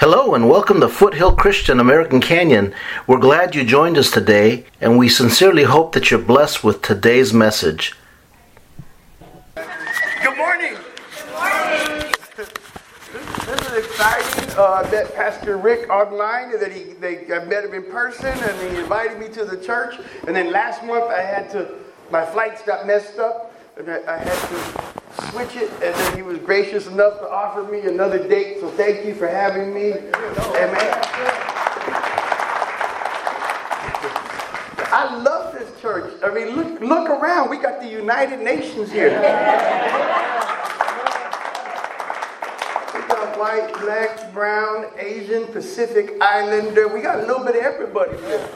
Hello and welcome to Foothill Christian American Canyon. We're glad you joined us today, and we sincerely hope that you're blessed with today's message. Good morning. Good morning. This is exciting. Uh, I met Pastor Rick online, and then he, they, I met him in person, and he invited me to the church. And then last month, I had to, my flights got messed up, and I, I had to switch it. And then he was gracious enough to offer me another date. So thank you for having me. Amen. I love this church. I mean, look, look around. We got the United Nations here. We got white, black, brown, Asian, Pacific Islander. We got a little bit of everybody here.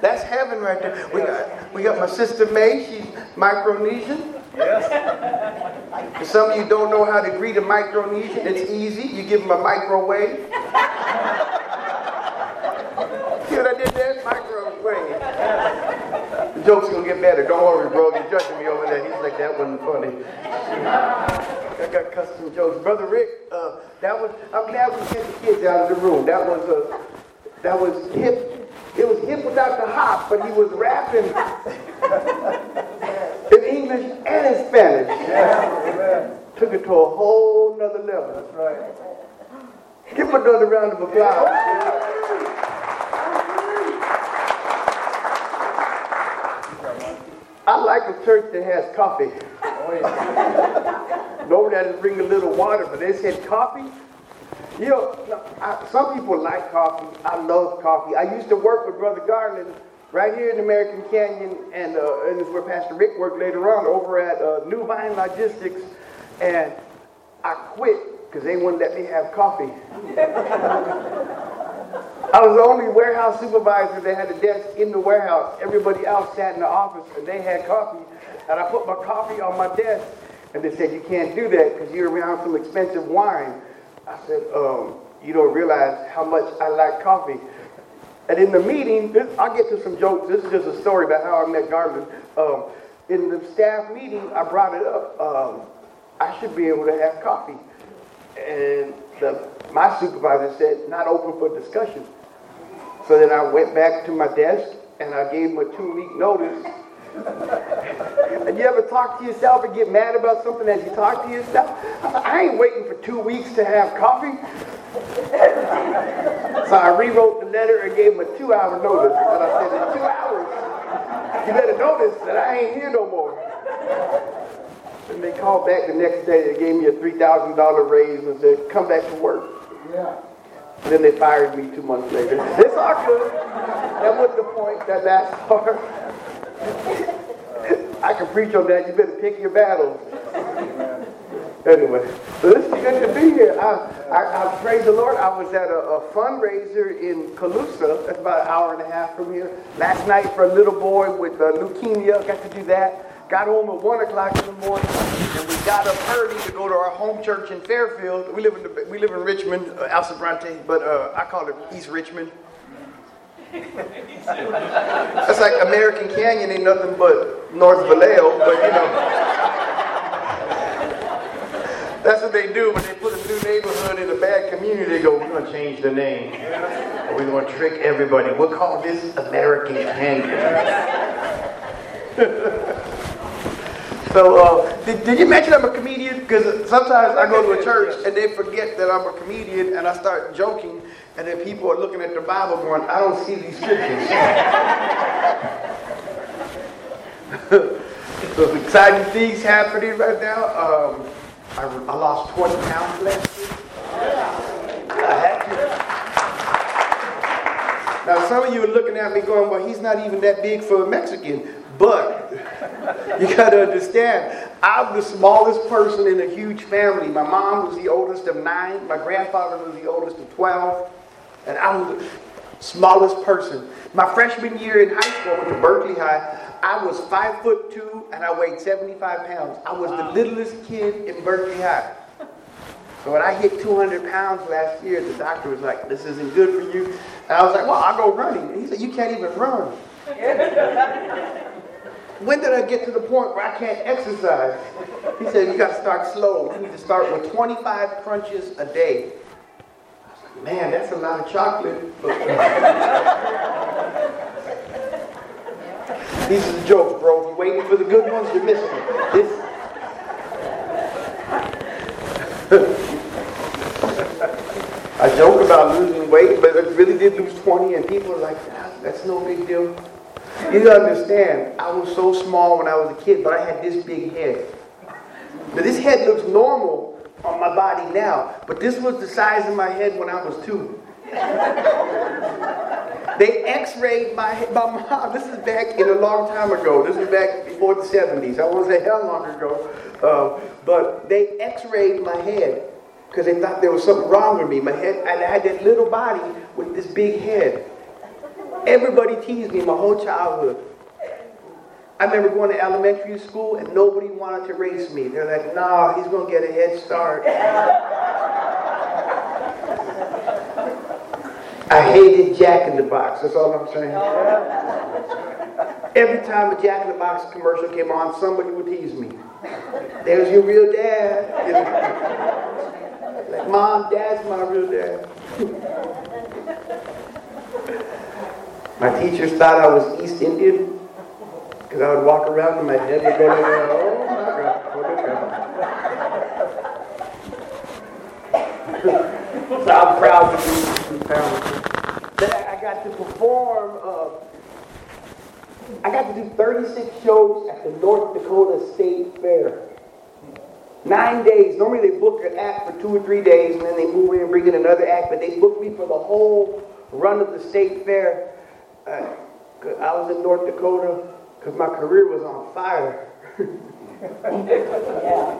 That's heaven right there. We got we got my sister May. She's Micronesian. For some of you don't know how to greet a Micronesian. It's easy. You give them a microwave. See what I did there? Microwave. The joke's gonna get better. Don't worry, bro. You're judging me over there. He's like, that wasn't funny. I got custom jokes. Brother Rick, uh, that was, I'm glad we get the kids out of the room. That was, uh, that was hip. It was hip without the hop, but he was rapping in English and in Spanish. Took it to a whole nother level. That's right. Give him another round of applause. I like a church that has coffee. Normally I just bring a little water, but they said coffee. You know, I, some people like coffee. I love coffee. I used to work with Brother Garland right here in American Canyon, and, uh, and this is where Pastor Rick worked later on over at uh, New Vine Logistics. And I quit because they wouldn't let me have coffee. I was the only warehouse supervisor that had a desk in the warehouse. Everybody else sat in the office and they had coffee. And I put my coffee on my desk. And they said, You can't do that because you're around some expensive wine. I said, um, You don't realize how much I like coffee. And in the meeting, this, I'll get to some jokes. This is just a story about how I met Garland. Um, in the staff meeting, I brought it up. Um, I should be able to have coffee. And the, my supervisor said, Not open for discussion. So then I went back to my desk and I gave him a two week notice. And you ever talk to yourself and get mad about something as you talk to yourself? I ain't waiting for two weeks to have coffee. so I rewrote the letter and gave him a two hour notice. And I said, in two hours, you better notice that I ain't here no more. And they called back the next day. They gave me a $3,000 raise and said, come back to work. Yeah. And then they fired me two months later. It's all good. That wasn't the point. That last part. I can preach on that. You better pick your battles. Anyway, so this is good to be here. I, I, I praise the Lord. I was at a, a, fundraiser in Colusa. That's about an hour and a half from here. Last night for a little boy with uh, leukemia. Got to do that. Got home at 1 o'clock in the morning, and we got up early to go to our home church in Fairfield. We live in, the, we live in Richmond, uh, El Sobrante, but uh, I call it East Richmond. That's like American Canyon ain't nothing but North Vallejo, but you know. That's what they do when they put a new neighborhood in a bad community. They go, we're going to change the name. We're going to trick everybody. We'll call this American Canyon. So, uh, did, did, you mention I'm a comedian? Because sometimes I go to a church and they forget that I'm a comedian and I start joking, and then people are looking at the Bible going, I don't see these scriptures. so, exciting things happening right now. Um, I, I, lost 20 pounds last year. I. Now, some of you are looking at me going, well, he's not even that big for a Mexican. But you got to understand, I'm the smallest person in a huge family. My mom was the oldest of nine. My grandfather was the oldest of 12. And I was the smallest person. My freshman year in high school, I went to Berkeley High. I was five foot two and I weighed 75 pounds. I was the littlest kid in Berkeley High. So when I hit 200 pounds last year, the doctor was like, this isn't good for you. And I was like, well, I'll go running. And he said, you can't even run. when did I get to the point where I can't exercise? He said, you got to start slow. You need to start with 25 crunches a day. I was like, Man, that's a lot of chocolate. These are the jokes, bro. If you're waiting for the good ones, you're missing it. This. I joke about losing weight, but I really did lose 20, and people are like, ah, that's no big deal. You understand, I was so small when I was a kid, but I had this big head. Now, this head looks normal on my body now, but this was the size of my head when I was two. They x-rayed my, head my mom. This is back in a long time ago. This is back before the 70s. I won't say how long ago. Uh, but they x-rayed my head because they thought there was something wrong with me. My head, I had that little body with this big head. Everybody teased me my whole childhood. I remember going to elementary school and nobody wanted to race me. They're like, nah, he's going to get a head start. I hated Jack in the Box. That's all I'm saying. Every time a Jack in the Box commercial came on, somebody would tease me. There's your real dad. Like, Mom, Dad's my real dad. my teachers thought I was East Indian because I would walk around and my head would go like, oh my God. So I'm proud to be found. That I got to perform. Uh, I got to do 36 shows at the North Dakota State Fair. Nine days. Normally they book an act for two or three days and then they move in and bring in another act, but they booked me for the whole run of the state fair. Uh, I was in North Dakota because my career was on fire. yeah.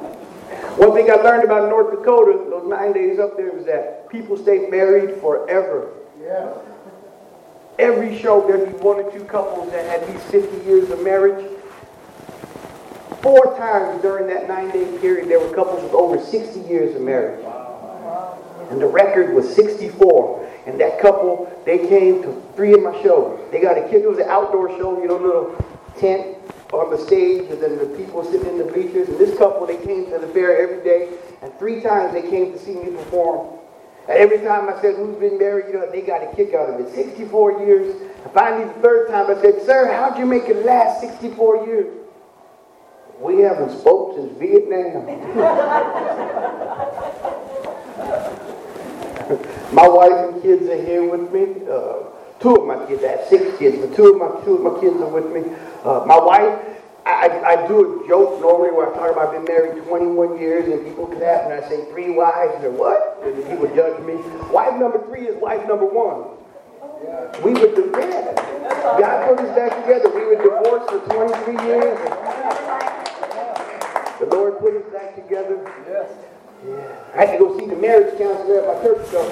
One thing I learned about North Dakota, those nine days up there, was that people stay married forever. Yeah. Every show, there'd be one or two couples that had these 50 years of marriage. Four times during that nine day period, there were couples with over 60 years of marriage. And the record was 64. And that couple, they came to three of my shows. They got a kid, it was an outdoor show, you know, little tent on the stage, and then the people sitting in the bleachers. And this couple, they came to the fair every day, and three times they came to see me perform. And every time I said, who's been married, you know, they got a kick out of it. 64 years. And finally, the third time, I said, sir, how'd you make it last 64 years? We haven't spoke since Vietnam. my wife and kids are here with me. Uh, two of my kids, I six kids, but two of my two of my kids are with me. Uh, my wife, I, I, do a joke normally where I talk about being married 21 years and people clap and I say three wives and they're what? And people judge me. Wife number three is wife number one. We were divorced. God put us back together. We were divorced for 23 years. The Lord put us back together. Yes. Yeah. I had to go see the marriage counselor at my church though.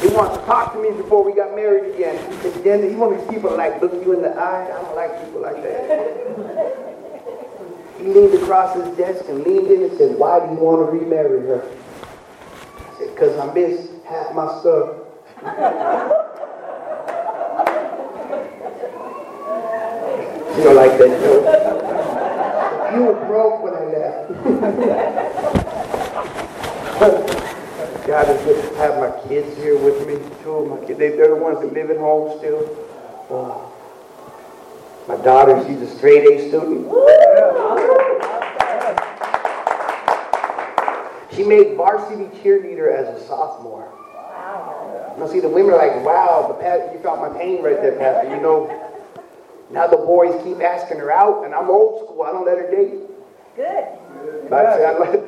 He wanted to talk to me before we got married again. He said, he wanted people to like look you in the eye. I don't like people like that. he leaned across his desk and leaned in and said, why do you want to remarry her? I said, because I miss half my stuff. you don't like that joke? You were broke when I left. God is good to have my kids here with me. Two of my kids, they, are the ones that live at home still. Uh, my daughter, she's a straight A student. She made varsity cheerleader as a sophomore. Now, see, the women are like, wow, the pastor, you felt my pain right there, Pastor. You know, now the boys keep asking her out, and I'm old school. I don't let her date. Good. But I, I,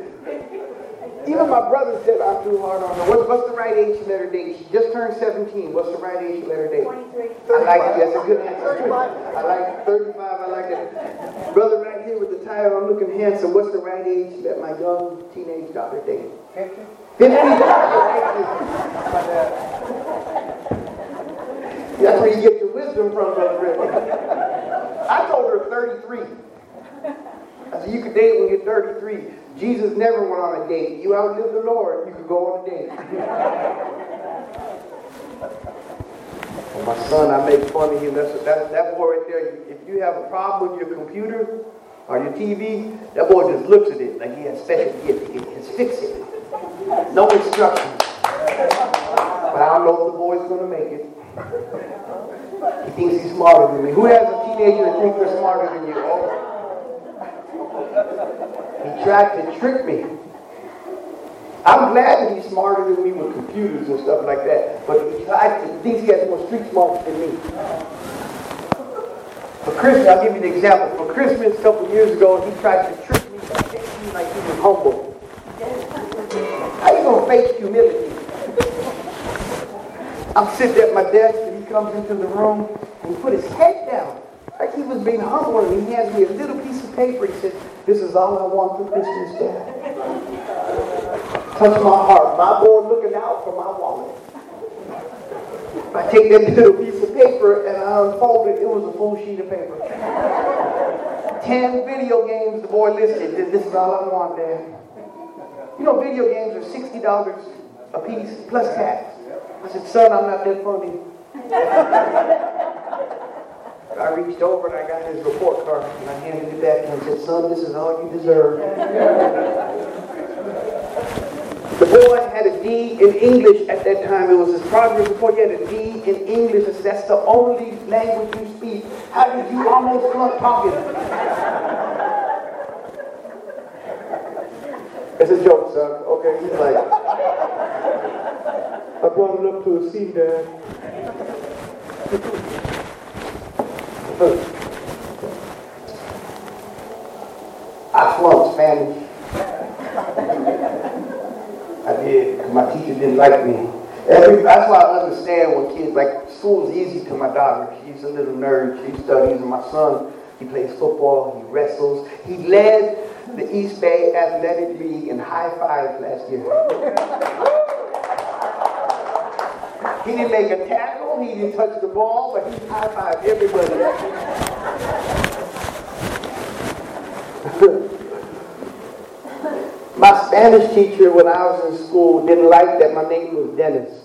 even my brother said I'm too hard on her. What's, what's the right age to let her date? She just turned 17. What's the right age to let her date? 23. I like it. That's a good answer. I like 35. I like it. Brother right here with the tie on I'm looking handsome. What's the right age to let my young teenage daughter date? 50. 50? That's where you get your wisdom from, Brother Rick. I told her 33. I said, you can date when you're 33. Jesus never went on a date. You outlive the Lord, you could go on a date. well, my son, I make fun of him. That's, that, that boy right there, if you have a problem with your computer or your TV, that boy just looks at it like he has special gift. He can fix it. No instructions. But I I don't know if the boy's going to make it. He thinks he's smarter than me. Who has a teenager that thinks they're smarter than you? Oh. He tried to trick me. I'm glad that he's smarter than me with computers and stuff like that. But he tried to, thinks he has more street smarts than me. For Christmas, I'll give you an example. For Christmas a couple years ago, he tried to trick me by acting like he was humble. How you gonna fake humility? I'm sitting at my desk and he comes into the room and he put his head down like he was being humble and he hands me a little piece of paper. He said, This is all I want for Christmas, Dad. Touch my heart. My boy looking out for my wallet. I take that little piece of paper and I unfold it. It was a full sheet of paper. Ten video games the boy listed. This is all I want, Dad. You know, video games are $60 a piece plus tax. I said, son, I'm not that funny. I reached over and I got his report card and I handed it back to him and said, son, this is all you deserve. The boy had a D in English at that time. It was his progress report. He had a D in English. Said, that's the only language you speak. How did you almost up talking? It's a joke, son. Okay, he's like, I brought him up to a C, Dad. I flunked Spanish. I did, my teacher didn't like me. Every, that's why I understand when kids, like, school is easy to my daughter. She's a little nerd. She studies, and my son, he plays football, he wrestles. He led the East Bay Athletic League in high five last year. He didn't make a tackle, he didn't touch the ball, but he high fived everybody. My Spanish teacher, when I was in school, didn't like that my name was Dennis.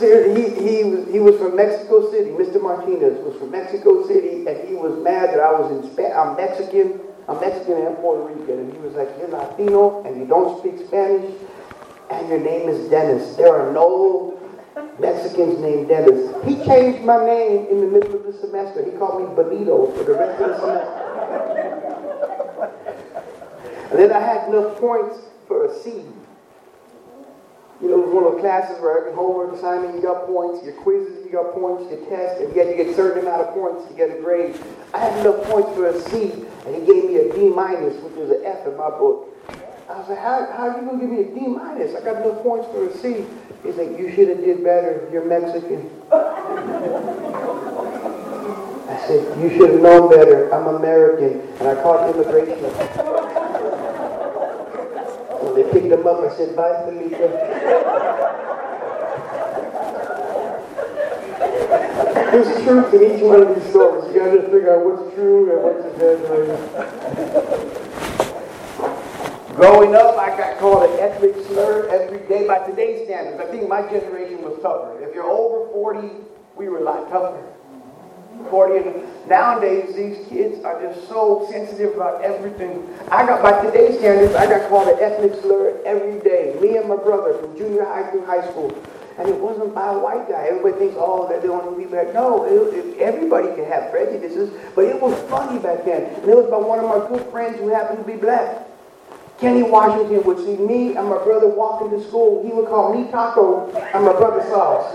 He, he, was, he was from Mexico City. Mr. Martinez was from Mexico City, and he was mad that I was in Spanish. I'm Mexican. I'm Mexican and Puerto Rican. And he was like, You're Latino, and you don't speak Spanish, and your name is Dennis. There are no Mexicans named Dennis. He changed my name in the middle of the semester. He called me Benito for the rest of the semester. And then I had enough points for a C. You know, it was one of the classes where every homework assignment you got points, your quizzes you got points, your tests, and you had to get a certain amount of points to get a grade. I had enough points for a C, and he gave me a D minus, which was an F in my book. I like, how, how are you going to give me a D minus? I got no points for a C. He's like, you should have did better. You're Mexican. I said, you should have known better. I'm American. And I called immigration. When they picked him up, I said, bye, Felipe. There's truth in each one of these stories. You gotta figure out what's true and what's exaggerated. Growing up, I got called an ethnic slur every day by today's standards. I think my generation was tougher. If you're over 40, we were a lot tougher. 40 and nowadays these kids are just so sensitive about everything. I got by today's standards, I got called an ethnic slur every day. Me and my brother from junior high through high school. And it wasn't by a white guy. Everybody thinks, oh, that they want to be black. No, it, it, everybody can have prejudices, but it was funny back then. And it was by one of my good friends who happened to be black. Kenny Washington would see me and my brother walking to school. He would call me Taco and my brother Sauce.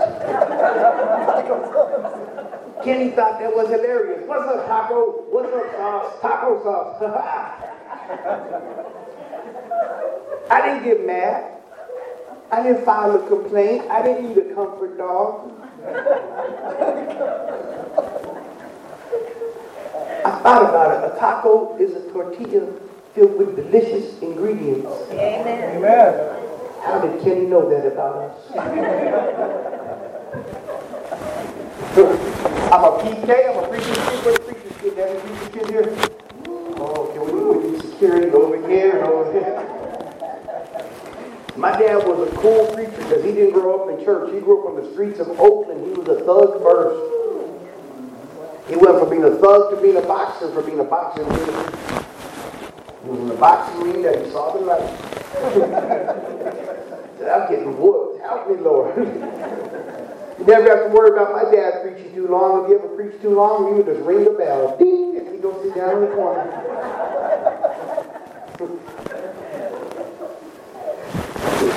Kenny thought that was hilarious. What's up, Taco? What's up, Sauce? Taco Sauce. I didn't get mad. I didn't file a complaint. I didn't eat a comfort dog. I thought about it. A taco is a tortilla filled with delicious ingredients. Amen. Amen. How did Kenny know that about us? I'm a PK, I'm a preacher's kid. Where's the preacher's kid? There's a preacher's kid here. Oh, okay, we, we need security over here and over here. My dad was a cool preacher because he didn't grow up in church. He grew up on the streets of Oakland. He was a thug first. He went from being a thug to being a boxer, from being a boxer to being a preacher. Was in the boxing that he saw the light. said, I'm getting whooped. Help me, Lord. you never have to worry about my dad preaching too long. If you ever preach too long, he would just ring the bell. Ding! And he go sit down in the corner.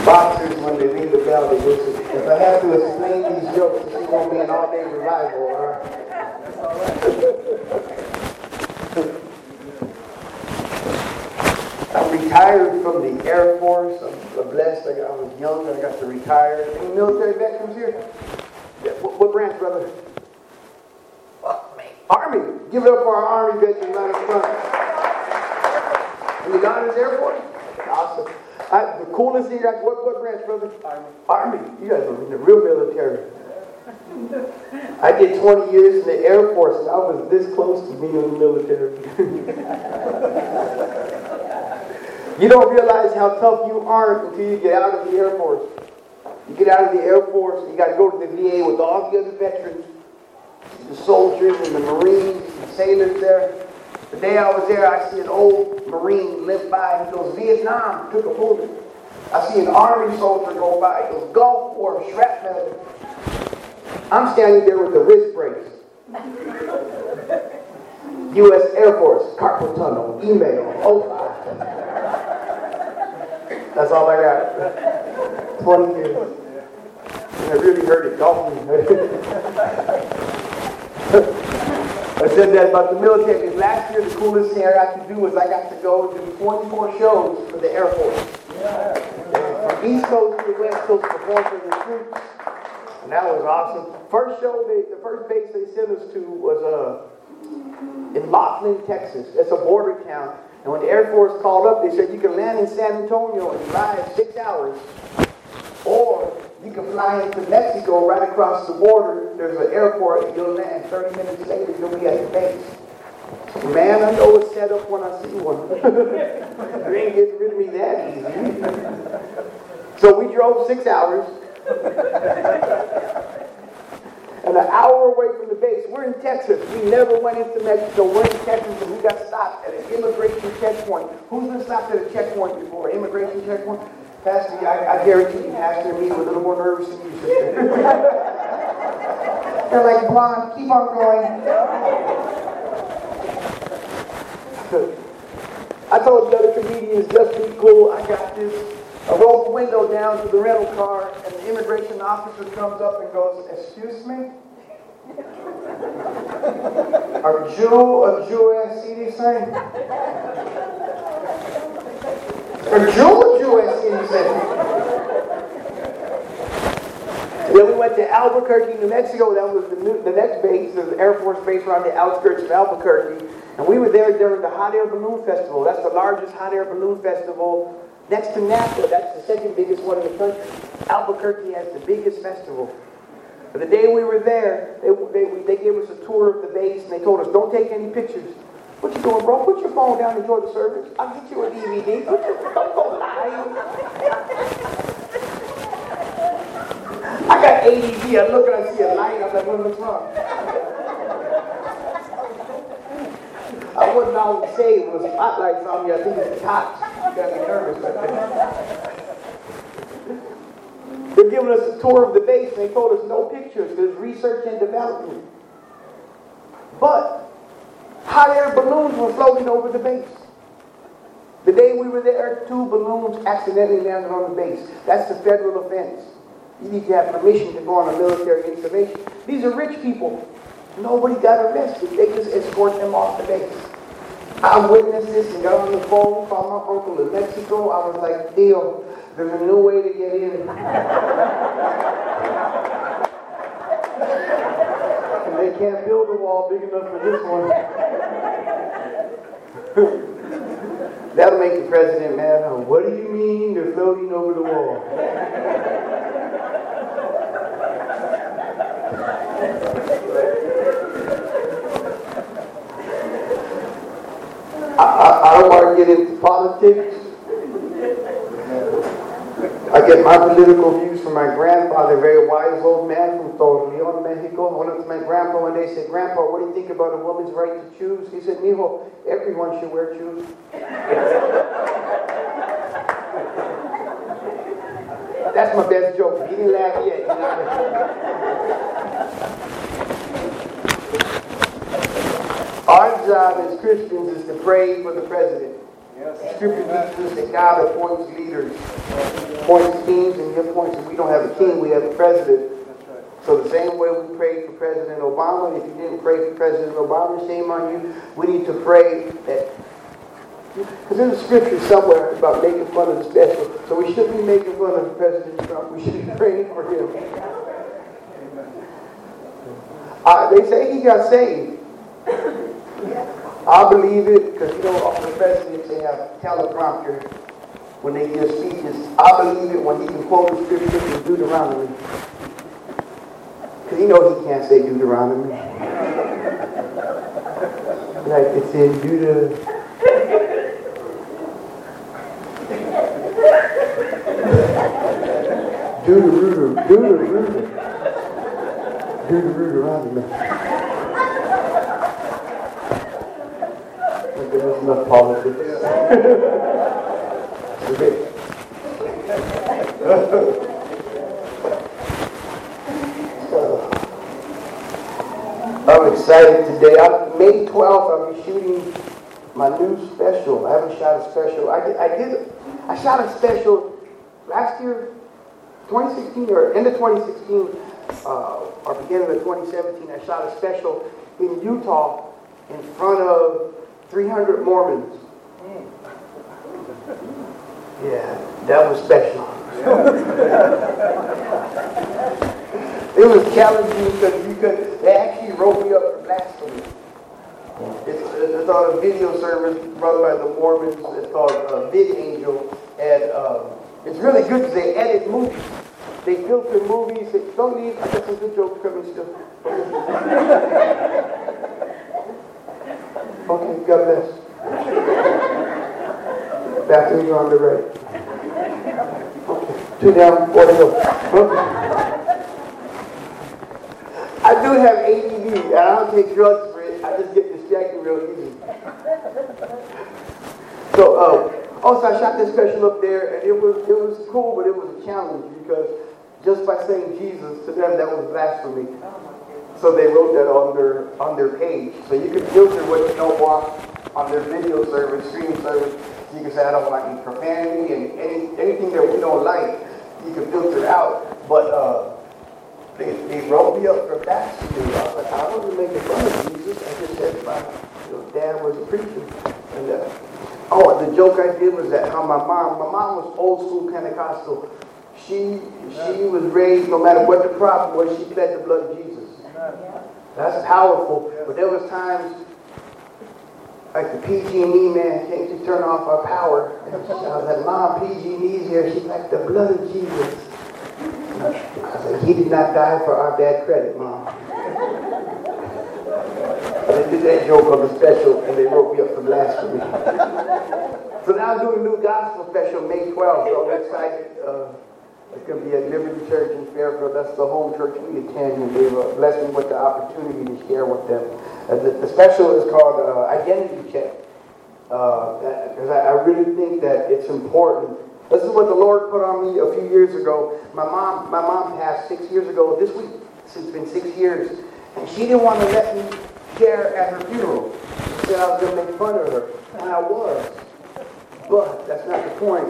boxers, when they ring the bell, they sit. If I have to explain these jokes, it's going to be an all-day revival, all right? I'm retired from the Air Force. I'm blessed. I, got, I was young and I got to retire. Any military veterans here? Yeah, what, what, branch, brother? Army. Army! Give it up for our Army veterans right up front. And you got his Air Force? Awesome. I, the coolest thing, what, what branch, brother? Army. Army. You guys are in the real military. I did 20 years in the Air Force and I was this close to being in the military. You don't realize how tough you are until you get out of the Air Force. You get out of the Air Force, you got to go to the VA with all the other veterans, the soldiers and the Marines and sailors there. The day I was there, I see an old Marine limp by. He goes, Vietnam, took a bullet. I see an Army soldier go by. He goes, Gulf War, shrapnel. I'm standing there with the wrist brace. U.S. Air Force, carpal tunnel, email, 05. That's all I got. 20 years. And I really heard it golfing. I said that about the military. Last year, the coolest thing I got to do was I got to go do 44 shows for the Air Force. From East Coast to the West Coast, perform for the troops. And that was awesome. First show, they, the first base they sent us to was uh, in Laughlin, Texas. It's a border town. And when the Air Force called up, they said you can land in San Antonio and drive six hours, or you can fly into Mexico right across the border. There's an airport, and you'll land 30 minutes later, you'll be at the base. Man, I know it's set up when I see one. you ain't getting rid of me that easy. so we drove six hours and an hour away from the base. We're in Texas. We never went into Mexico. We're in Texas, and we got stopped at an immigration checkpoint. Who's been stopped at a checkpoint before? Immigration checkpoint? Pastor, I, I guarantee you, Pastor and me were a little more nervous than you. They're like, Blonde, keep on going. I told the other comedians, just be cool, I got this. I roll the window down to the rental car, and the immigration officer comes up and goes, Excuse me? Are Jew a Jew CDC? Are Jew a Jew CDC? Then we went to Albuquerque, New Mexico. That was the, new, the next base, the Air Force base around the outskirts of Albuquerque. And we were there during the Hot Air Balloon Festival. That's the largest hot air balloon festival Next to NAFTA, that's the second biggest one in the country. Albuquerque has the biggest festival. But the day we were there, they, they, they gave us a tour of the base and they told us, don't take any pictures. What you doing, bro? Put your phone down and enjoy the service. I'll get you a DVD. Put your, don't go live. I got ADD. I look and I see a light. I'm like, what's wrong? I wouldn't always say it was spotlights on me. I think it's hot nervous. They're giving us a tour of the base, and they told us no pictures. There's research and development. But hot air balloons were floating over the base. The day we were there, two balloons accidentally landed on the base. That's a federal offense. You need to have permission to go on a military installation. These are rich people. Nobody got arrested. They just escort them off the base. I witnessed this and got on the phone, called my uncle in Mexico. I was like, deal, there's a new way to get in. and they can't build a wall big enough for this one. That'll make the president mad. Huh? What do you mean they're floating over the wall? I, I, I don't want to get into politics. I get my political views from my grandfather, a very wise old man from Torreon, Mexico. I went up to my grandpa and said, Grandpa, what do you think about a woman's right to choose? He said, Mijo, everyone should wear shoes. That's my best joke. He didn't laugh yet. Our job as Christians is to pray for the president. The scripture teaches that God appoints leaders, appoints kings, and he appoints, us. we don't have a king, we have a president. So the same way we prayed for President Obama, if you didn't pray for President Obama, shame on you. We need to pray that because there's a scripture somewhere about making fun of the special. So we shouldn't be making fun of President Trump. We should be praying for him. Uh, they say he got saved. I believe it because you know all the they have teleprompter when they give speeches. I believe it when he can quote the scripture from Deuteronomy. Because you know he can't say Deuteronomy. like it's in Deuteronomy. Deuteronomy. Deuteronomy. Deuteronomy. There's enough politics. I'm excited today. I, May 12th, I'll be shooting my new special. I haven't shot a special. I did, I did, I shot a special last year, 2016 or end of 2016, uh, or beginning of 2017. I shot a special in Utah in front of 300 Mormons. Yeah, that was special. it was challenging because you could, they actually wrote me up for blasphemy. It's, it's on a video service run by the Mormons. It's called uh, VidAngel. And um, it's really good because they edit movies. They filter movies. Some of these, I got some good jokes coming still. Okay, God bless. On the right. Okay, two down, four to go. Okay. I do have ADD, and I don't take drugs for it. I just get distracted real easy. So, uh, also I shot this special up there, and it was it was cool, but it was a challenge because just by saying Jesus to them, that was blasphemy. So they wrote that on their on their page. So you can filter what you don't want on their video service, streaming service. You can say I don't want any profanity and any anything that we don't like. You can filter out. But uh, they, they wrote me up for blasphemy. I was like, I wasn't making fun of Jesus. I just said my you know, dad was a preacher. And uh, oh, the joke I did was that how my mom, my mom was old school Pentecostal. She she was raised no matter what the problem was, she pled the blood of Jesus. That's powerful. But there was times like the PG&E man came to turn off our power. And I was like, Mom, PG&E's here. She's like, the blood of Jesus. I was like, he did not die for our bad credit, Mom. They did that joke on the special and they wrote me up for blasphemy. so now I'm doing a new gospel special May 12th. So I'm excited. Uh, going to be at Liberty Church in Fairfield. That's the home church we attend, and they've uh, blessed me with the opportunity to share with them. Uh, the, the, special is called uh, Identity Check, because uh, I, I, really think that it's important. This is what the Lord put on me a few years ago. My mom, my mom passed six years ago this week. It's been six years, and she didn't want to let me share at her funeral. She said I was going to make fun of her, and I was. But that's not the point.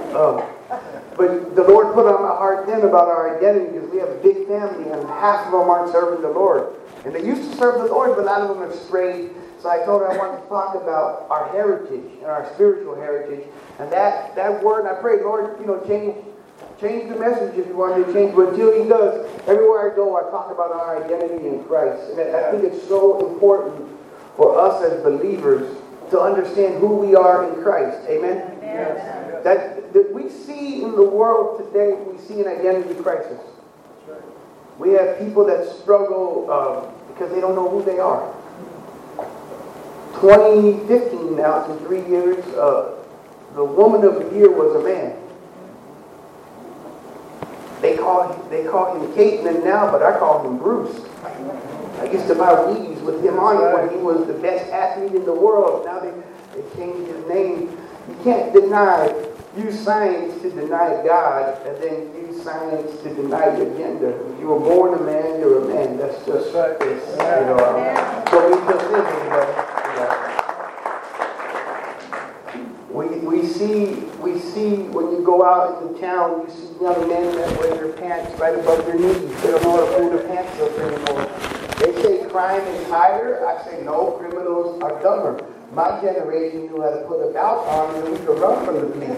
But the Lord put on my heart then about our identity because we have a big family and half of them aren't serving the Lord. And they used to serve the Lord, but lot of them have strayed. So I told her I wanted to talk about our heritage and our spiritual heritage. And that, that word, I pray, Lord, you know, change change the message if you want to change. But until he does, everywhere I go, I talk about our identity in Christ. And I think it's so important for us as believers to understand who we are in Christ. Amen? Yes. That, that we see in the world today, we see an identity crisis. We have people that struggle um, because they don't know who they are. 2015 now, it's in three years, uh, the woman of the year was a man. They call, they call him Caitlyn now, but I call him Bruce. I used to buy Wheaties with him on it when he was the best athlete in the world. Now they, they changed his name. You can't deny use science to deny God and then use science to deny your gender. You were born a man, you're a man. That's just right. It's, you know, so we just live in we, we see we see when you go out in the town, you see young men that wear their pants right above their knees. They don't know how to pull their pants up anymore. They say crime is higher. I say no, criminals are dumber. My generation knew how to put a belt on and we could run from the police. you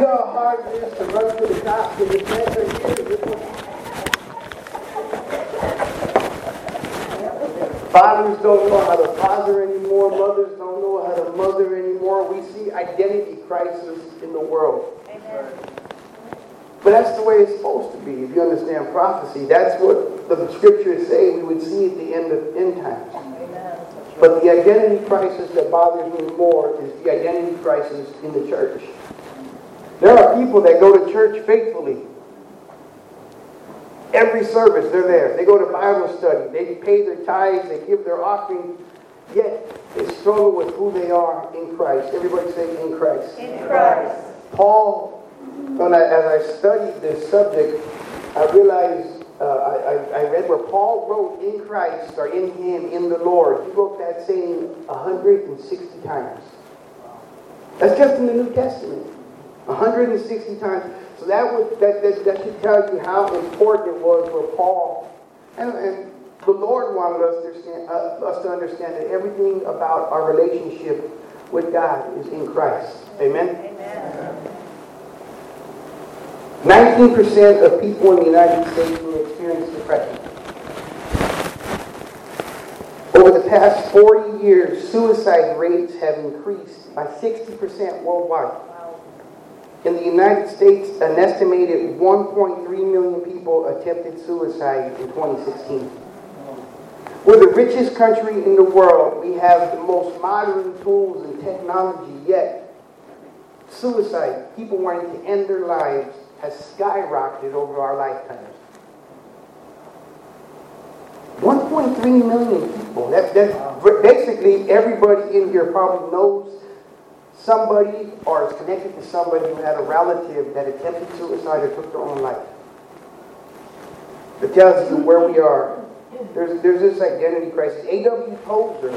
know how hard it is to run to the cops and the feds are here. Fathers don't know how to father anymore. Mothers don't know how to mother anymore. We see identity crisis in the world. Amen. But that's the way it's supposed to be. If you understand prophecy, that's what the scriptures say we would see at the end of end times. But the identity crisis that bothers me more is the identity crisis in the church. There are people that go to church faithfully. Every service, they're there. They go to Bible study. They pay their tithes. They give their offering. Yet they struggle with who they are in Christ. Everybody say in Christ. In Christ. Paul, when I, as I studied this subject, I realized uh, I, I, read where Paul wrote in Christ or in Him, in the Lord. He wrote that saying 160 times. That's just in the New Testament. 160 times. So that would that, that, that should tell you how important it was for Paul. And, and the Lord wanted us to, understand, uh, us to understand that everything about our relationship with God is in Christ. Amen? Amen. 19% of people in the United States will experience depression. Over the past 40 years, suicide rates have increased by 60% worldwide. In the United States, an estimated 1.3 million people attempted suicide in 2016. We're the richest country in the world. We have the most modern tools and technology, yet suicide, people wanting to end their lives, has skyrocketed over our lifetimes. 1.3 million people. That, that basically everybody in here probably knows somebody or is connected to somebody who had a relative that attempted suicide or took their own life. It tells you where we are. There's, there's this identity crisis. A.W. Tozer,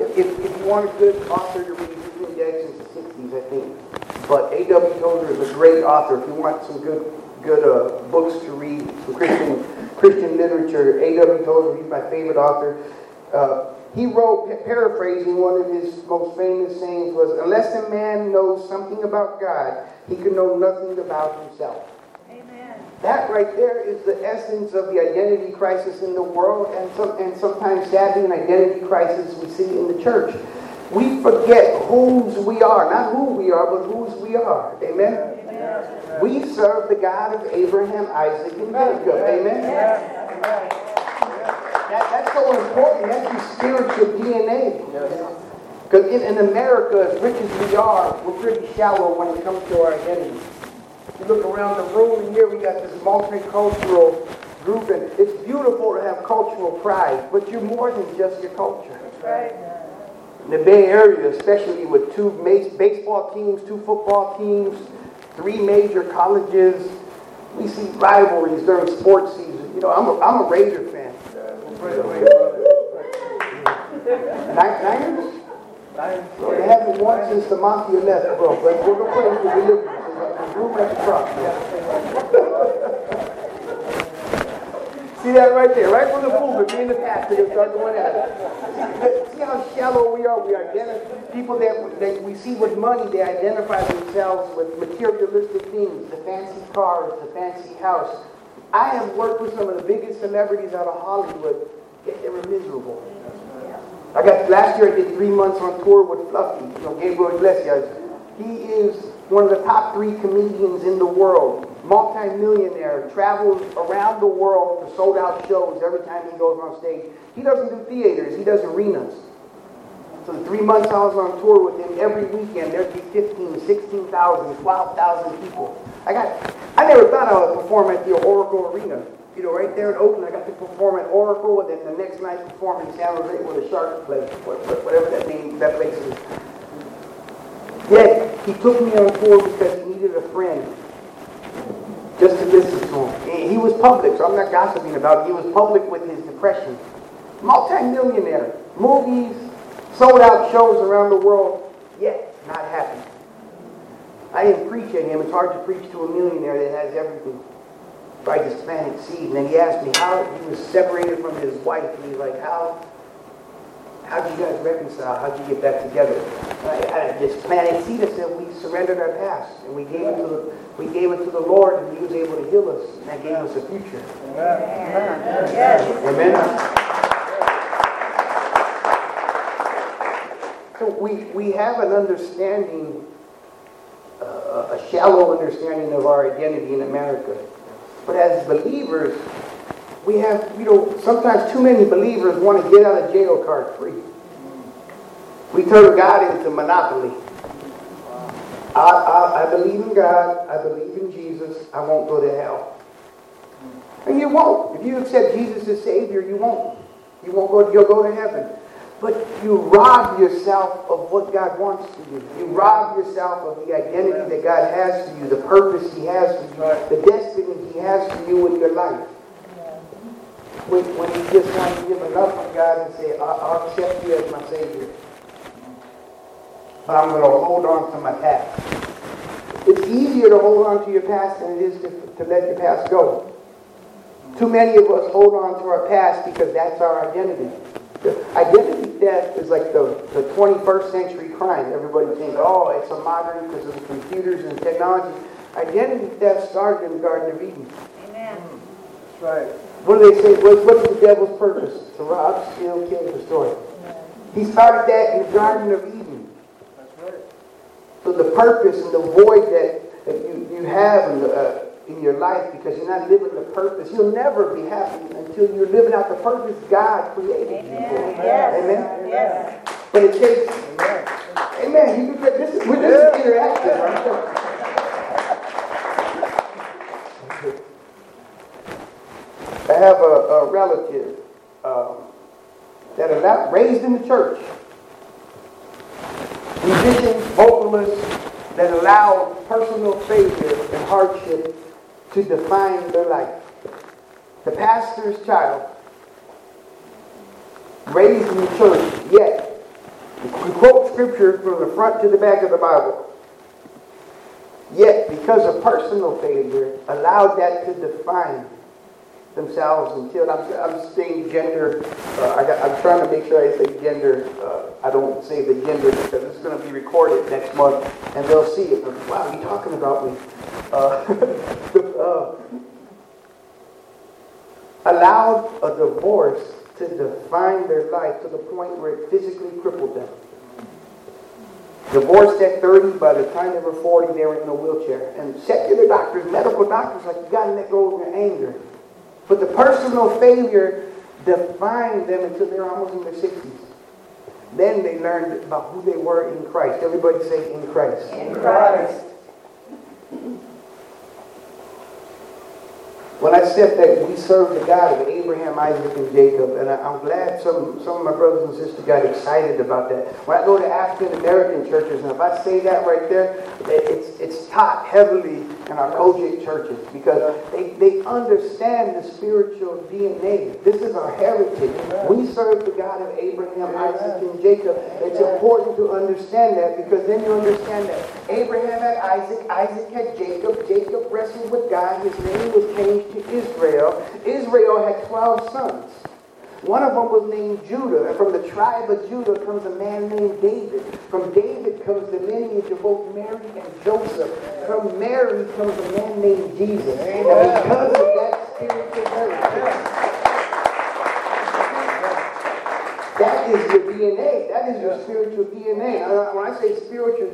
if, if, if, you want a good author to read, he's since the 60s, I think. But A.W. Tozer is a great author. If you want some good good uh, books to read, some Christian Christian literature, A.W. Tozer, he's my favorite author. Uh, he wrote, paraphrasing one of his most famous sayings was, unless a man knows something about God, he can know nothing about himself. Amen. That right there is the essence of the identity crisis in the world and, some, and sometimes sadly an identity crisis we see in the church we forget whose we are. Not who we are, but whose we are. Amen? Amen. We serve the God of Abraham, Isaac, and Jacob. Amen? That, that's so important. That's your spiritual DNA. Because in, in America, as rich as we are, we're pretty shallow when it comes to our identity. You look around the room, and here we got this multicultural group, and it's beautiful to have cultural pride, but you're more than just your culture. That's right in the Bay Area, especially with two baseball teams, two football teams, three major colleges, we see rivalries during sports season. You know, I'm a, I'm a Raider fan. Niners? So they haven't won since the Mafia left, bro. But we're going to pray for deliverance. Room at the front. See that right there, right from the pulpit, me and the pastor can start going at it. See how shallow we are? We are people that, that we see with money, they identify themselves with materialistic things, the fancy cars, the fancy house. I have worked with some of the biggest celebrities out of Hollywood, yet they were miserable. I got last year I did three months on tour with Fluffy, you know, Gabriel Iglesias. He is one of the top three comedians in the world multi-millionaire, travels around the world for sold out shows every time he goes on stage. He doesn't do theaters, he does arenas. So the three months I was on tour with him, every weekend there'd be 15, 16,000, 12,000 people. I got, I never thought I would perform at the Oracle Arena. You know, right there in Oakland, I got to perform at Oracle, and then the next night perform in San Jose where the Sharks play, whatever that name, that place is. Yet, he took me on tour because he needed a friend just to listen to him. He was public, so I'm not gossiping about it. He was public with his depression. Multi-millionaire, movies, sold out shows around the world, yet not happy. I didn't preach at him. It's hard to preach to a millionaire that has everything. Just planted seed. And then he asked me how he was separated from his wife. And he's like, how how did you guys reconcile? How did you get back together? I, I just planted seed. Said we surrendered our past and we gave it to the we gave it to the Lord, and He was able to heal us, and that gave us a future. Amen. Amen. So we we have an understanding, uh, a shallow understanding of our identity in America, but as believers, we have, you know, sometimes too many believers want to get out of jail card free. We turn God into monopoly. I, I, I believe in God. I believe in Jesus. I won't go to hell. And you won't. If you accept Jesus as Savior, you won't. You won't go. You'll go to heaven. But you rob yourself of what God wants for you. You rob yourself of the identity that God has for you, the purpose He has for you, the destiny He has for you in your life when, when you just want to give up to God and say, I'll accept you as my Savior. But I'm going to hold on to my past. It's easier to hold on to your past than it is to, to let your past go. Too many of us hold on to our past because that's our identity. The identity theft is like the, the 21st century crime. Everybody thinks, oh, it's a modern because of the computers and technology. Identity theft started in the Garden of Eden. Amen. That's right. What do they say? What, what's the devil's purpose? To rob, steal, kill, destroy. He started that in the Garden of Eden. That's right. So the purpose and the void that, that you, you have in, the, uh, in your life because you're not living the purpose, you'll never be happy until you're living out the purpose God created Amen. you for. Yes. Amen? Yes. But it takes... Amen. Amen. You, this is, this is interactive right have a, a relative um, that not raised in the church, musicians, vocalists that allow personal failure and hardship to define their life. The pastor's child, raised in the church, yet we quote scripture from the front to the back of the Bible. Yet, because of personal failure, allowed that to define themselves and killed. I'm, I'm saying gender. Uh, I am trying to make sure I say gender. Uh, I don't say the gender because it's going to be recorded next month and they'll see it. Wow, you talking about me? Uh, uh, allowed a divorce to define their life to the point where it physically crippled them. Divorced at 30, by the time they were 40, they were in a wheelchair. And secular doctors, medical doctors, like, you got to let go of your anger. But the personal failure defined them until they're almost in their 60s. Then they learned about who they were in Christ. Everybody say, in Christ. In Christ. When I said that we serve the God of Abraham, Isaac, and Jacob, and I, am glad some, some of my brothers and sisters got excited about that. When I go to African American churches, and if I say that right there, it's, it's taught heavily in our COGIC churches because they, they understand the spiritual DNA. This is our heritage. We serve the God of Abraham, Isaac, and Jacob. It's important to understand that because then you understand that Abraham had Isaac, Isaac had Jacob, Jacob wrestled with God, his name was changed to Israel. Israel had 12 sons. One of them was named Judah, and from the tribe of Judah comes a man named David. From David comes the lineage of both Mary and Joseph. From Mary comes a man named Jesus. And because of that spiritual heritage, that is your DNA. That is your spiritual DNA. Uh, when I say spiritual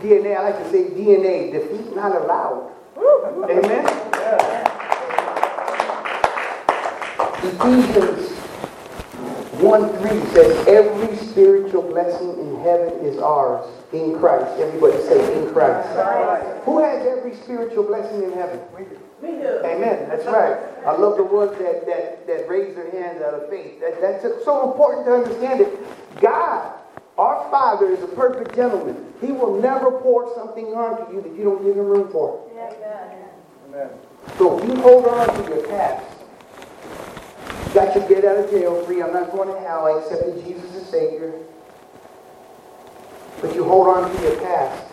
DNA, I like to say DNA, defeat not allowed. Amen? Ephesians 1 3 says, Every spiritual blessing in heaven is ours in Christ. Everybody say, in Christ. Who has every spiritual blessing in heaven? Me do. We do. Amen. That's right. I love the ones that, that, that raise their hands out of faith. That, that's so important to understand it. God Our Father is a perfect gentleman. He will never pour something onto you that you don't give him room for. Yeah. Amen. So if you hold on to your past, you got your get out of jail free. I'm not going to hell. I accepted Jesus as Savior. But you hold on to your past.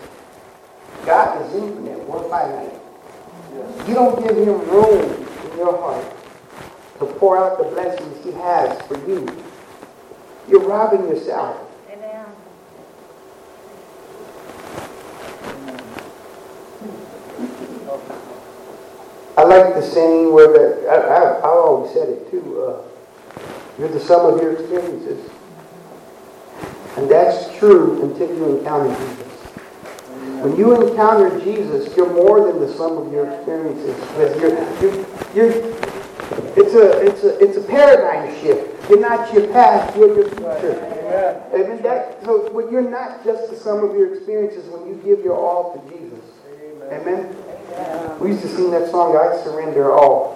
God is infinite, one by finite. You don't give him room in your heart to pour out the blessings he has for you. You're robbing yourself. I like the saying where the, I, I, I always said it too, uh, you're the sum of your experiences. And that's true until you encounter Jesus. When you encounter Jesus, you're more than the sum of your experiences. You're, you're, you're, it's, a, it's, a, it's a paradigm shift. You're not your past, you're your future. Amen. That, so when you're not just the sum of your experiences when you give your all to Jesus. Amen. We used to sing that song, I surrender all.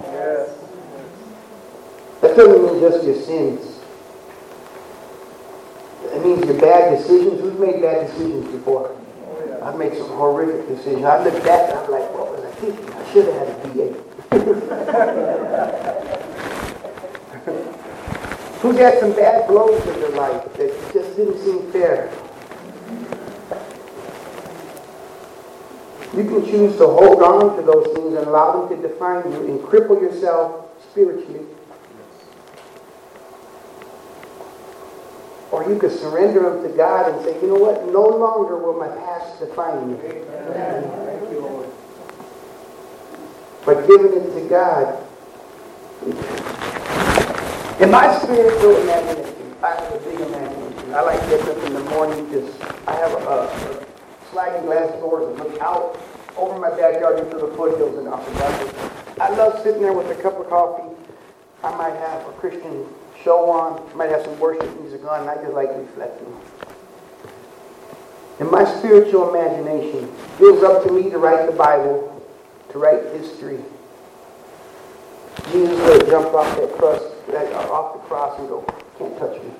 That doesn't mean just your sins. It means your bad decisions. Who's made bad decisions before? I've made some horrific decisions. I look back and I'm like, what was I thinking? I should have had a DA. Who's had some bad blows in their life that just didn't seem fair? You can choose to hold on to those things and allow them to define you and cripple yourself spiritually. Or you could surrender them to God and say, you know what? No longer will my past define me. But giving it to God. In my spiritual imagination, I have a big imagination. I like getting up in the morning, just, I have a, a sliding glass doors and look out over my backyard into the foothills in Alpharetta. I love sitting there with a cup of coffee. I might have a Christian show on, I might have some worship music on, and I just like reflecting. In my spiritual imagination, was up to me to write the Bible, to write history. Jesus would jump off that cross, off the cross and go, can't touch me.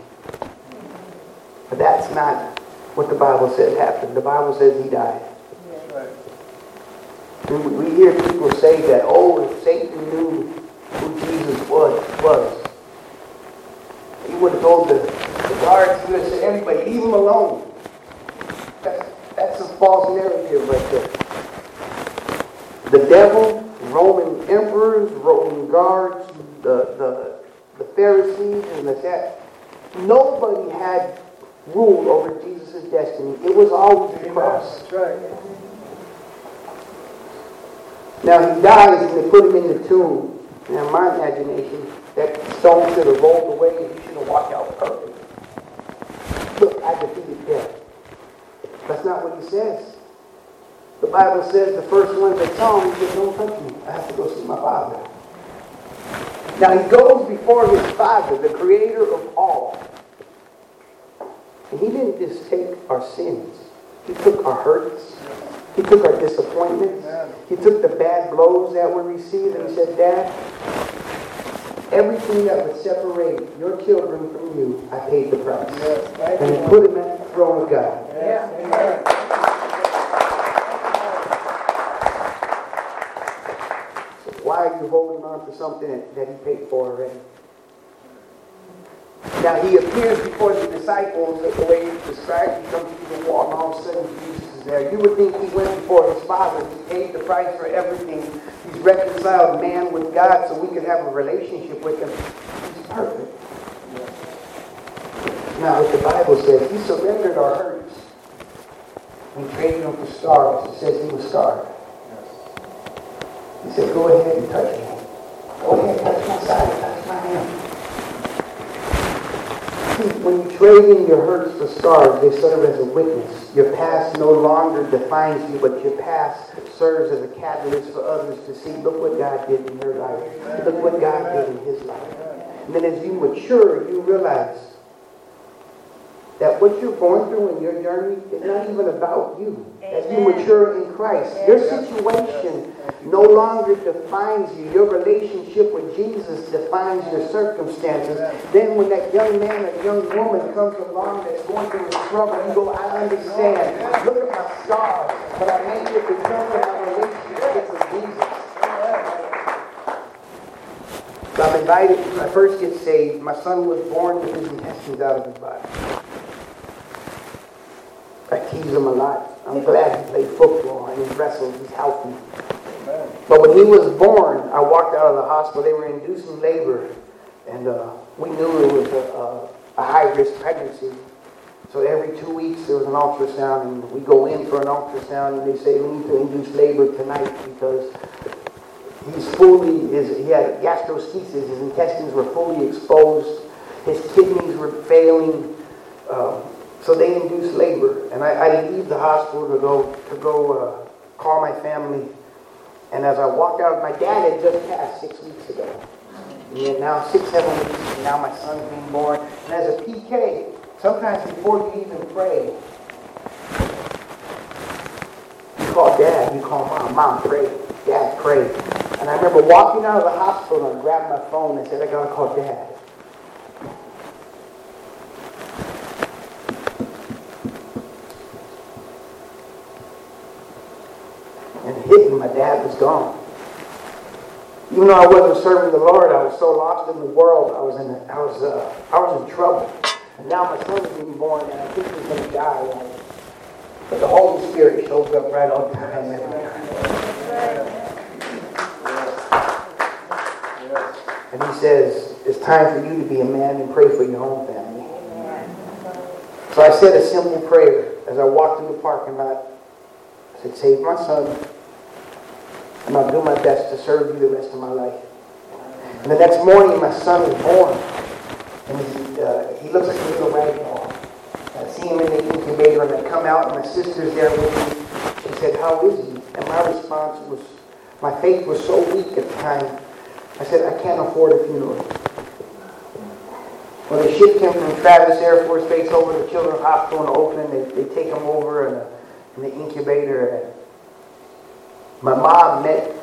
But that's not what the Bible says happened. The Bible says he died. And we we hear people say that, oh, if Satan knew who Jesus was, was, he would have told the, the guards, he would have said, leave him alone. That's, that's a false narrative right there. The devil, Roman emperors, Roman guards, the, the, the Pharisees, and the that, nobody had rule over Jesus' destiny. It was always the cross. That's right. Now he dies and they put him in the tomb. Now in my imagination, that stone should have rolled away and he should have walked out perfect. Look, I defeated death. That's not what he says. The Bible says the first ones that saw him, he said, don't touch me. I have to go see my father. Now he goes before his father, the creator of all. And he didn't just take our sins. He took our hurts. He took our disappointments. He took the bad blows that we received and he said, Dad, everything that would separate your children from you, I paid the price. Yes, And he put him at the throne of God. Yes, amen. So why are you holding on to something that, that he paid for already? Now he appears before the disciples the way he described. He comes through the wall and all of a sudden Jesus is there. You would think he went before his father. He paid the price for everything. He's reconciled man with God so we can have a relationship with him. He's perfect. Now what the Bible says, he surrendered our hurts. We traded him for stars. It says he was starved. He said, go ahead and touch me. Go ahead, touch my side, touch my hand. See, when you trade in your hurts for scars, they serve as a witness. Your past no longer defines you, but your past serves as a catalyst for others to see, look what God did in your life. Look what God did in his life. And then as you mature, you realize that what you're going through in your journey is not even about you. As you mature in Christ, your situation no longer defines you. Your relationship with Jesus defines your circumstances. Then when that young man or young woman comes along that's going through a struggle, you go, I understand. Look at my scars, but I made it because of my relationship with Jesus. So I'm invited, when I first get saved, my son was born with his intestines out of his body. I tease him a lot. I'm glad he played football and he wrestled. He's healthy. But when he was born, I walked out of the hospital. They were inducing labor, and uh, we knew it was a, a, a high-risk pregnancy. So every two weeks there was an ultrasound, and we go in for an ultrasound, and they say we need to induce labor tonight because he's fully his he had gastroschisis. His intestines were fully exposed. His kidneys were failing. Uh, so they induce labor, and I, I leave the hospital to go to go uh, call my family. And as I walked out, my dad had just passed six weeks ago. And now six, seven weeks, and now my son's being born. And as a PK, sometimes before you even pray, you call dad, you call mom, mom, pray, dad, pray. And I remember walking out of the hospital and I grabbed my phone and said, I gotta call dad. and hit me. My dad was gone. Even though I wasn't serving the Lord, I was so lost in the world. I was in, I was, uh, I was in trouble. And now my son is being born, and I think he's going to die. But the Holy Spirit shows up right on time. And he says, it's time for you to be a man and pray for your own family. So I said a simple prayer as I walked in the parking lot. I said, save my son. And I'll do my best to serve you the rest of my life. And the next morning, my son is born. And he, uh, he looks like a little rag doll. I see him in the incubator, and I come out, and my sister's there with me. She said, How is he? And my response was, My faith was so weak at the time. I said, I can't afford a funeral. Well, they shipped him from Travis Air Force Base over to Children's Hospital in Oakland. They, they take him over in, in the incubator. My mom met,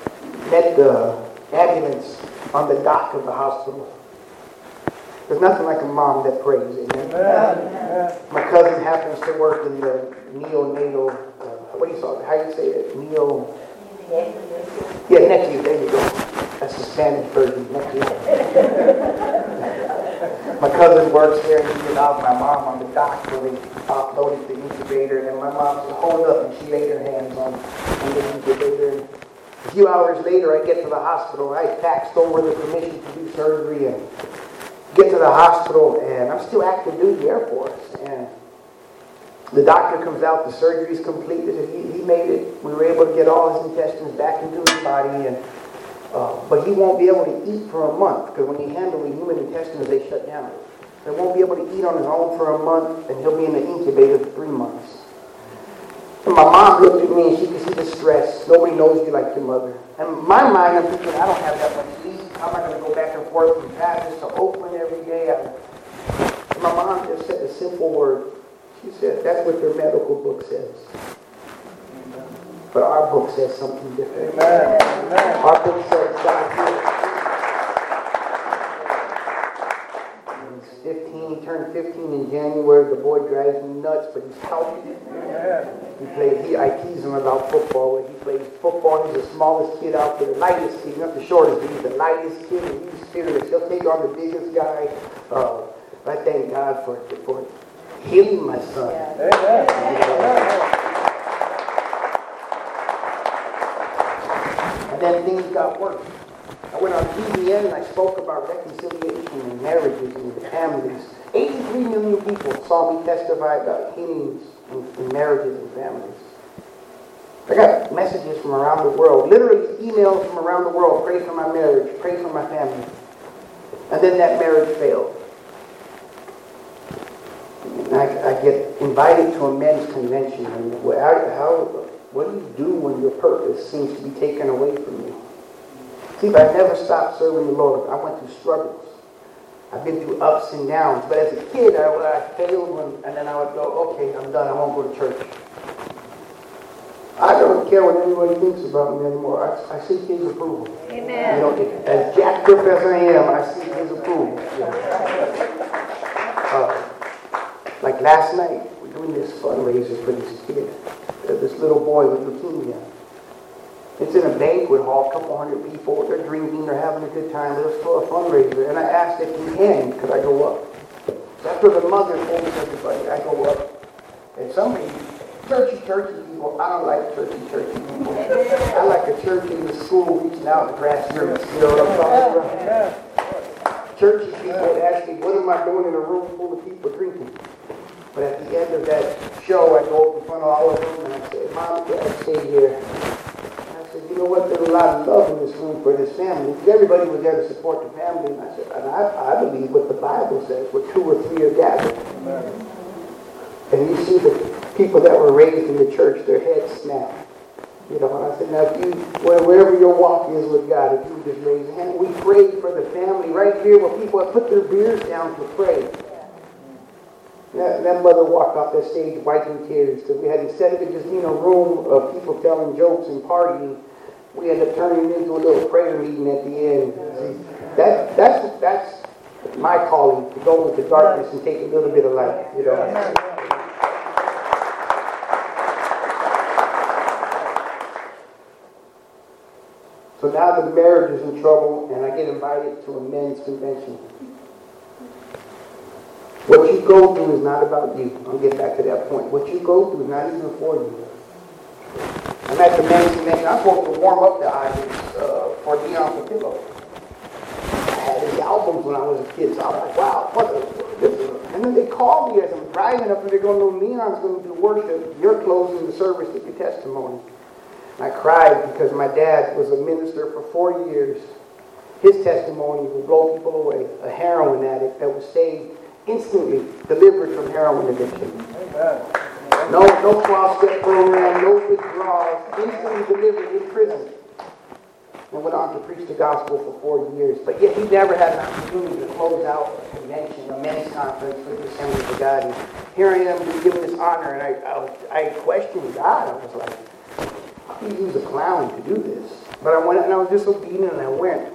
met the ambulance on the dock of the hospital. There's nothing like a mom that prays. Amen. My cousin happens to work in the neonatal, uh, what do you call it? How do you say it? Neo. Yeah, NICU. There you go. That's the Spanish version. NICU. my cousin works there, and he did off my mom on the dock where they offloaded the incubator, and my mom said, "Hold up," and she laid her hands on, on the incubator. A few hours later, I get to the hospital. I faxed over the permission to do surgery and get to the hospital, and I'm still active duty Air Force. And the doctor comes out, the surgery's completed, he, he made it. We were able to get all his intestines back into his body, and uh, but he won't be able to eat for a month because when you handle the human intestines, they shut down. He won't be able to eat on his own for a month, and he'll be in the incubator for three months. And my mom looked at me and she could see the stress. Nobody knows you like your mother. And in my mind, I'm thinking, I don't have that much sleep. How am I going to go back and forth from Travis to Oakland every day? And my mom just said a simple word. She said, that's what your medical book says. But our book says something different. Amen. Our book says God 15. He turned 15 in January. The boy drives me nuts, but he's healthy. He played. He, I tease him about football. He plays football. He's the smallest kid out there, the lightest kid, not the shortest, but he's the lightest kid, and he's fearless. He'll take on the biggest guy. Uh, I thank God for for healing my son. Amen. And then things got worse. I went on and I spoke about reconciliation and marriages and families. 83 million people saw me testify about healings in, in marriages and families. I got messages from around the world, literally emails from around the world. Pray for my marriage, pray for my family. And then that marriage failed. And I, I get invited to a men's convention. And how, what do you do when your purpose seems to be taken away from you? See, I never stopped serving the Lord. I went through struggles. I've been through ups and downs. But as a kid, I, would I failed when, and then I would go, okay, I'm done. I won't go to church. I don't care what anybody thinks about me anymore. I, I seek his approval. Amen. You know, as jacked up as I am, I seek his approval. Uh, like last night, we're doing this fundraiser for this kid, uh, this little boy with leukemia. It's in a banquet hall, a couple hundred people. They're drinking, they're having a good time. Was for a fundraiser. And I asked if he can, could I go up? After the mother told everybody, I go up. And somebody, churchy, churchy people, I don't like churchy, churchy people. I like a church in the school reaching out to grass roots. You know what I'm talking about? Churchy people ask me, what am I doing in a room full of people drinking? But at the end of that show, I go up in front of all of them and I say, Mom, Dad, stay here. You know what? There's a lot of love in this room for this family. Because everybody was there to support the family. And I said, and I, I believe what the Bible says, where two or three are gathered. And you see the people that were raised in the church, their heads snap. You know, and I said, now if you, wherever your walk is with God, if you would just raise a hand. We prayed for the family right here where people have put their beers down to pray. That, that mother walked off that stage wiping tears because we had, instead of it just being a room of people telling jokes and partying, we ended up turning it into a little prayer meeting at the end. That, that's, that's my calling, to go into darkness and take a little bit of light, you know. So now the marriage is in trouble, and I get invited to a men's convention. What you go through is not about you. I'll get back to that point. What you go through is not even for you. I'm at the men's convention. I'm supposed to warm up the audience uh, for Leon Patillo. I had his albums when I was a kid, so I was like, wow, what this is a, And then they called me as I'm driving up, and they're going, no, Leon's going to do worship. You're closing the service with your testimony. And I cried because my dad was a minister for four years. His testimony would blow people away. A heroin addict that was saved instantly, delivered from heroin addiction. No, no 12-step program, no withdrawals, instantly delivered in prison. And went on to preach the gospel for four years. But yet he never had an opportunity to close out a convention, a men's conference with the Assembly of God. And here I am being given this honor, and I, I, I questioned God. I was like, he was a clown to do this. But I went and I was disobedient and I went.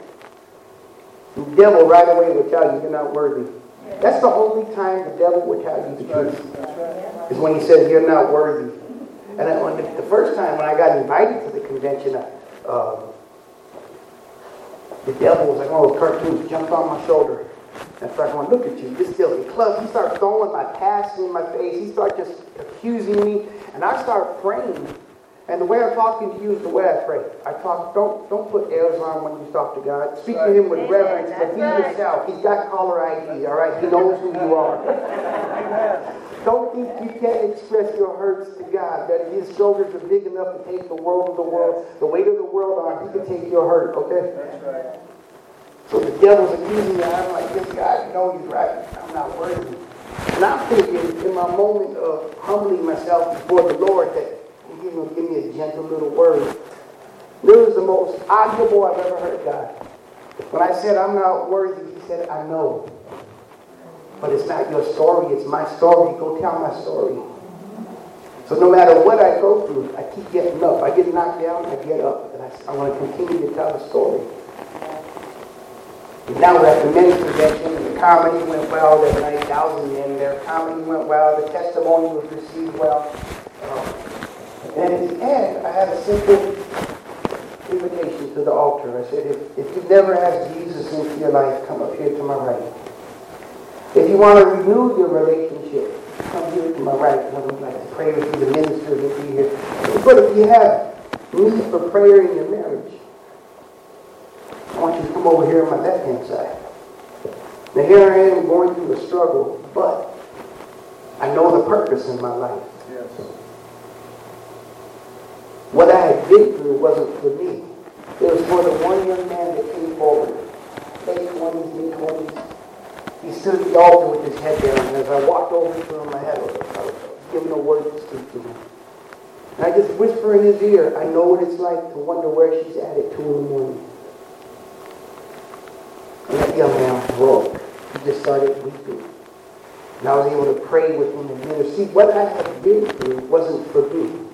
The devil right away will tell you you're not worthy. That's the only time the devil will tell you the truth. Is when he says you're not worthy. And I, when the, the, first time when I got invited to the convention, uh, the devil was like, oh, cartoons jumped on my shoulder. And started going, look at you, this filthy club. He started throwing my past in my face. He started just accusing me. And I started praying and the way I'm talking to you is the way I pray. I talk, don't don't put airs on when you talk to God. Speak to him with reverence, but be yourself. He's got caller ID, all right? He knows who you are. don't think you can't express your hurts to God, that his shoulders are big enough to take the world of the world, the weight of the world on, he can take your hurt, okay? That's right. So the devil's accusing me, I'm like, this guy, you know he's right. I'm not worthy. And I'm thinking in my moment of humbling myself before the Lord that Going to give me a gentle little word. This was the most audible I've ever heard God. When I said I'm not worthy, he said, I know. But it's not your story, it's my story. Go tell my story. So no matter what I go through, I keep getting up. I get knocked down, I get up. And I, I want to continue to tell the story. And now we're at the men's convention, the comedy went well. There were 90,000 men there. Comedy went well. The testimony was received well. Um, and at the end, I had a simple invitation to the altar. I said, if, if you've never asked Jesus into your life, come up here to my right. If you want to renew your relationship, come here to my right. I would like to pray with you. The ministers will be here. But if you have need for prayer in your marriage, I want you to come over here on my left-hand side. Now here I am going through a struggle, but I know the purpose in my life. What I had been through wasn't for me. It was for the one young man that came forward, late 20s, mid 20s. He stood at the altar with his head down, and as I walked over to him, I had a, I was giving a word to speak to him. And I just whisper in his ear, I know what it's like to wonder where she's at at 2 in the morning. And that young man broke. He just started weeping. And I was able to pray with him and intercede. What I had been through wasn't for me.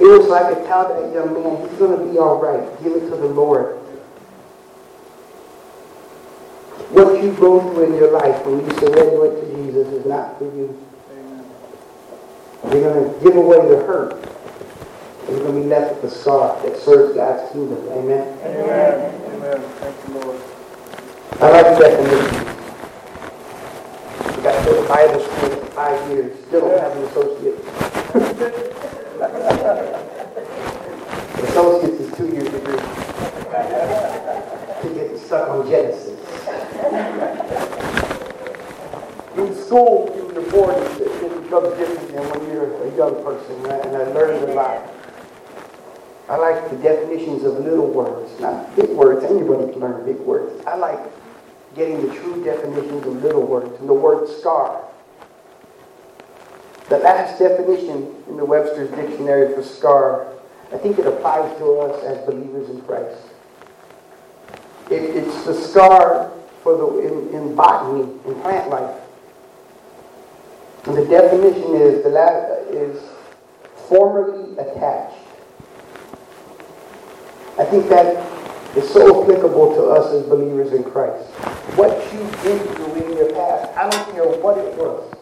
It was like I tell that young man, he's going to be all right. Give it to the Lord. What you go through in your life when you surrender it to Jesus is not for you. You're going to give away the hurt. You're going to be left with the scar that serves God's kingdom. Amen? Amen. Amen. Thank you, Lord. I like that definition. We got to go to Bible school for five years, still don't have an associate. Associates is two year degree. To get stuck on Genesis. In school, in the 40s, it it becomes different than when you're a young person, right? and I learned a lot. I like the definitions of little words, not big words. Anybody can learn big words. I like getting the true definitions of little words. And the word scar. The last definition in the Webster's Dictionary for scar, I think it applies to us as believers in Christ. It, it's the scar for the in, in botany, in plant life. And the definition is the last is formerly attached. I think that is so applicable to us as believers in Christ. What you did through in your past, I don't care what it was.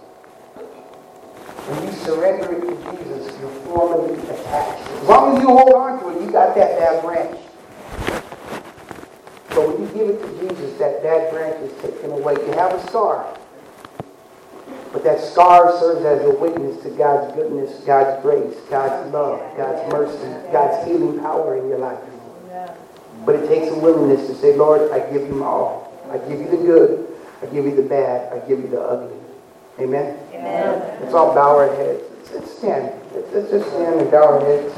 When you surrender it to Jesus, you're formally attached. As long as you hold on to it, you got that bad branch. But when you give it to Jesus, that bad branch is taken away. You have a scar. But that scar serves as a witness to God's goodness, God's grace, God's love, God's mercy, God's healing power in your life. But it takes a willingness to say, Lord, I give you my all. I give you the good. I give you the bad. I give you the ugly. Amen? Amen. Let's all bow our heads. Let's, let's stand. Let's, let's just stand and bow our heads.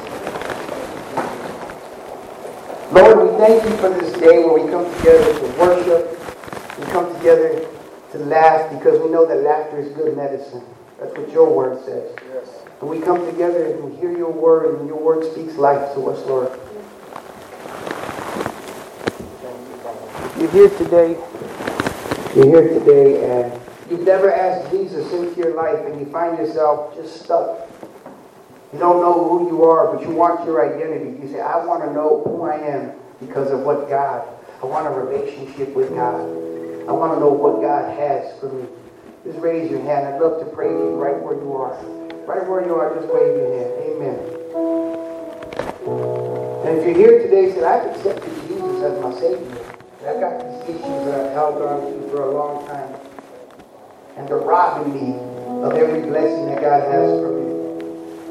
Lord, we thank you for this day where we come together to worship. We come together to laugh because we know that laughter is good medicine. That's what your word says. Yes. And we come together and we hear your word, and your word speaks life to us, Lord. You're here today. You're here today, and you've never asked Jesus into your life, and you find yourself just stuck. You don't know who you are, but you want your identity. You say, I want to know who I am because of what God. I want a relationship with God. I want to know what God has for me. Just raise your hand. I'd love to pray for you right where you are. Right where you are, just wave your hand. Amen. And if you're here today, say, I've accepted Jesus as my Savior. I've got these issues that I've held on to for a long time. And robbing me of every blessing that God has for me.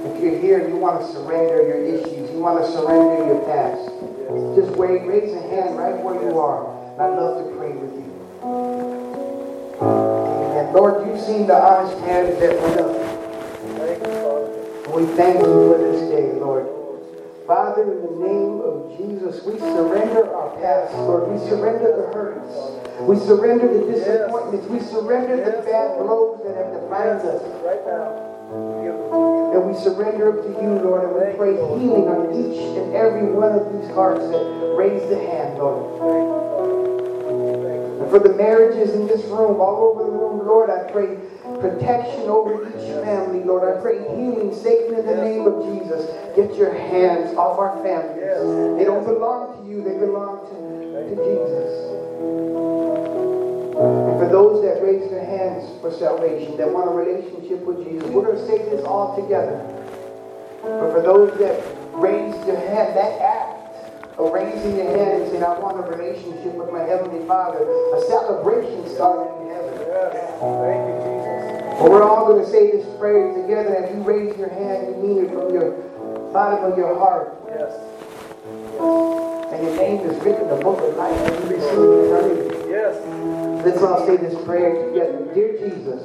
If you're here and you want to surrender your issues, you want to surrender your past, just raise a hand right where you are. And I'd love to pray with you. Amen. Lord, you've seen the honest hands that went up. And we thank you for this day, Lord. Father, in the name of Jesus, we surrender our past, Lord. We surrender the hurts. We surrender the disappointments. We surrender the bad blows that have defined us. Right now. And we surrender it to you, Lord, and we pray healing on each and every one of these hearts that raise the hand, Lord. And for the marriages in this room, all over the room, Lord, I pray protection over each family, Lord. I pray healing, Satan, in the name of Jesus. Get your hands off our families. They don't belong to you, they belong to, to Jesus. For those that raise their hands for salvation, that want a relationship with Jesus, we're going to say this all together. But for those that raise their hand, that act of raising your hand and saying, I want a relationship with my Heavenly Father, a celebration started in heaven. Thank you, Jesus. But we're all going to say this prayer together. As you raise your hand, you mean it from your bottom of your heart. Yes. And your name is written in the book of life and you receive eternity. Yes. Let's all say this prayer together. Dear Jesus,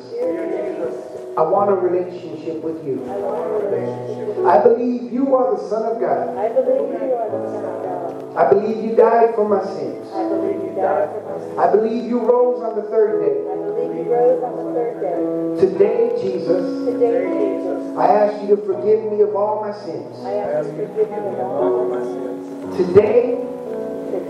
I want a relationship with you. I want a relationship. I believe you are the Son of God. I believe you are the Son of God. I believe you died for my sins. I believe you died for my sins. I believe you rose on the third day. I believe you rose on the third day. Today, Jesus, Today, Jesus, I ask you to forgive me of all my sins. I ask you to forgive me of all my sins. Today,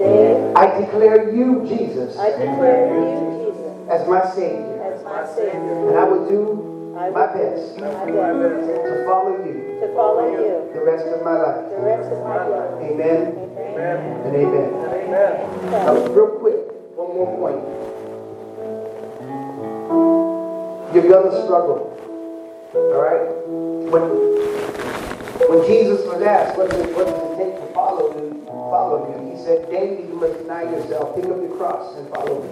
I declare you, Jesus, I declare you, Jesus, as my Savior. as my Savior. And I will do I my best my best to follow you to follow you the rest of my life. the rest of my life. Amen Amen. and amen. Amen. Now, real quick, one more point. You're gonna struggle. All right? When when Jesus was asked, what does it, what does it follow you. He said, daily you must deny yourself, pick up your cross and follow me.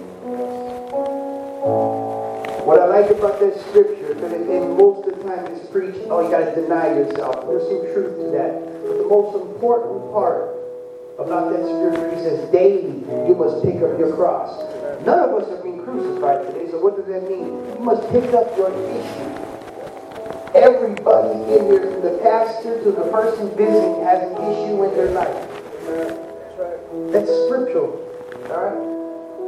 What I like about that scripture, because most of the time it's preached, oh, you gotta deny yourself. There's some truth to that. But the most important part about that scripture, he says, daily you must pick up your cross. None of us have been crucified today, so what does that mean? You must pick up your issue. Everybody in here, from the pastor to the person visiting, has an issue in their life. That's scriptural. All right?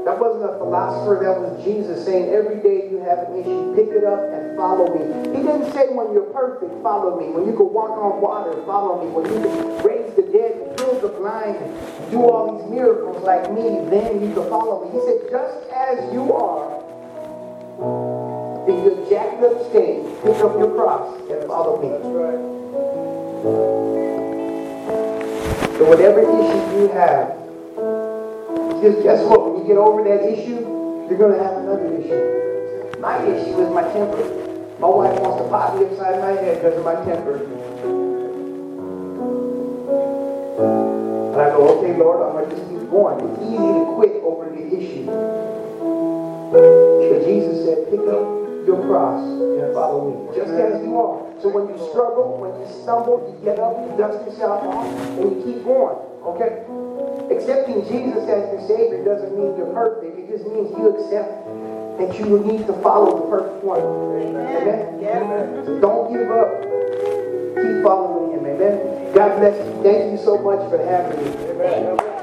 That wasn't a philosopher, that was Jesus saying every day you have an issue, pick it up and follow me. He didn't say when you're perfect, follow me. When you can walk on water, follow me. When you can raise the dead, heal the blind, do all these miracles like me, then you can follow me. He said, just as you are, in your jacked up state, pick up your cross and follow me. That's right. So whatever issue you have, just guess what? When you get over that issue, you're gonna have another issue. My issue is my temper. My wife wants to pop me upside my head because of my temper. And I go, okay, Lord, I'm gonna just keep going. It's easy to quit over the issue. But Jesus said, pick up your cross and follow me, just as you are. So when you struggle, when you stumble, you get up, you dust yourself off, and you keep going. Okay? Accepting Jesus as your Savior doesn't mean you're perfect. It just means you accept that you need to follow the perfect one. Amen? So don't give up. Keep following Him. Amen? God bless you. Thank you so much for having me. Amen.